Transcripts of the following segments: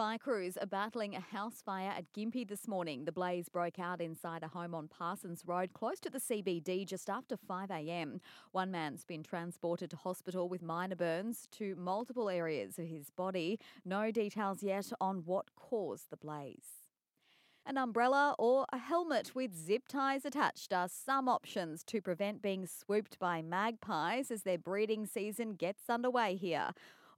Fire crews are battling a house fire at Gympie this morning. The blaze broke out inside a home on Parsons Road, close to the CBD, just after 5am. One man's been transported to hospital with minor burns to multiple areas of his body. No details yet on what caused the blaze. An umbrella or a helmet with zip ties attached are some options to prevent being swooped by magpies as their breeding season gets underway here.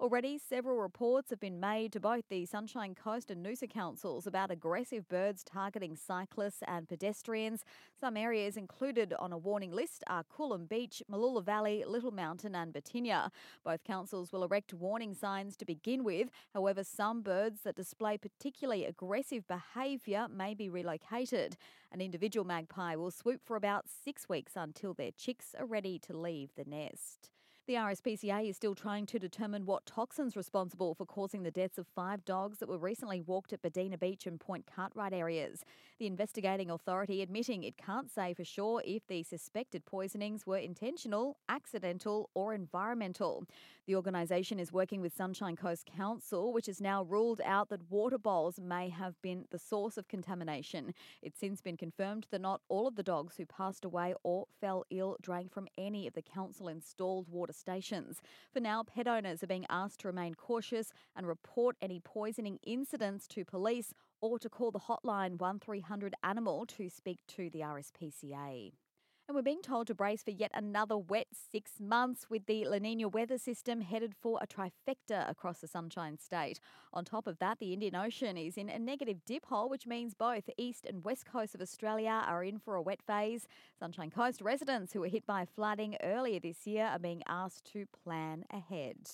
Already, several reports have been made to both the Sunshine Coast and Noosa councils about aggressive birds targeting cyclists and pedestrians. Some areas included on a warning list are Coolum Beach, Mooloolah Valley, Little Mountain, and Birtinya. Both councils will erect warning signs to begin with. However, some birds that display particularly aggressive behaviour may be relocated. An individual magpie will swoop for about six weeks until their chicks are ready to leave the nest. The RSPCA is still trying to determine what toxins responsible for causing the deaths of five dogs that were recently walked at Buddina Beach and Point Cartwright areas. The investigating authority admitting it can't say for sure if the suspected poisonings were intentional, accidental, or environmental. The organisation is working with Sunshine Coast Council, which has now ruled out that water bowls may have been the source of contamination. It's since been confirmed that not all of the dogs who passed away or fell ill drank from any of the council installed water stations. For now, pet owners are being asked to remain cautious and report any poisoning incidents to police or to call the hotline 1300 Animal to speak to the RSPCA. And we're being told to brace for yet another wet six months with the La Nina weather system headed for a trifecta across the Sunshine State. On top of that, the Indian Ocean is in a negative dipole, which means both east and west coast of Australia are in for a wet phase. Sunshine Coast residents who were hit by flooding earlier this year are being asked to plan ahead.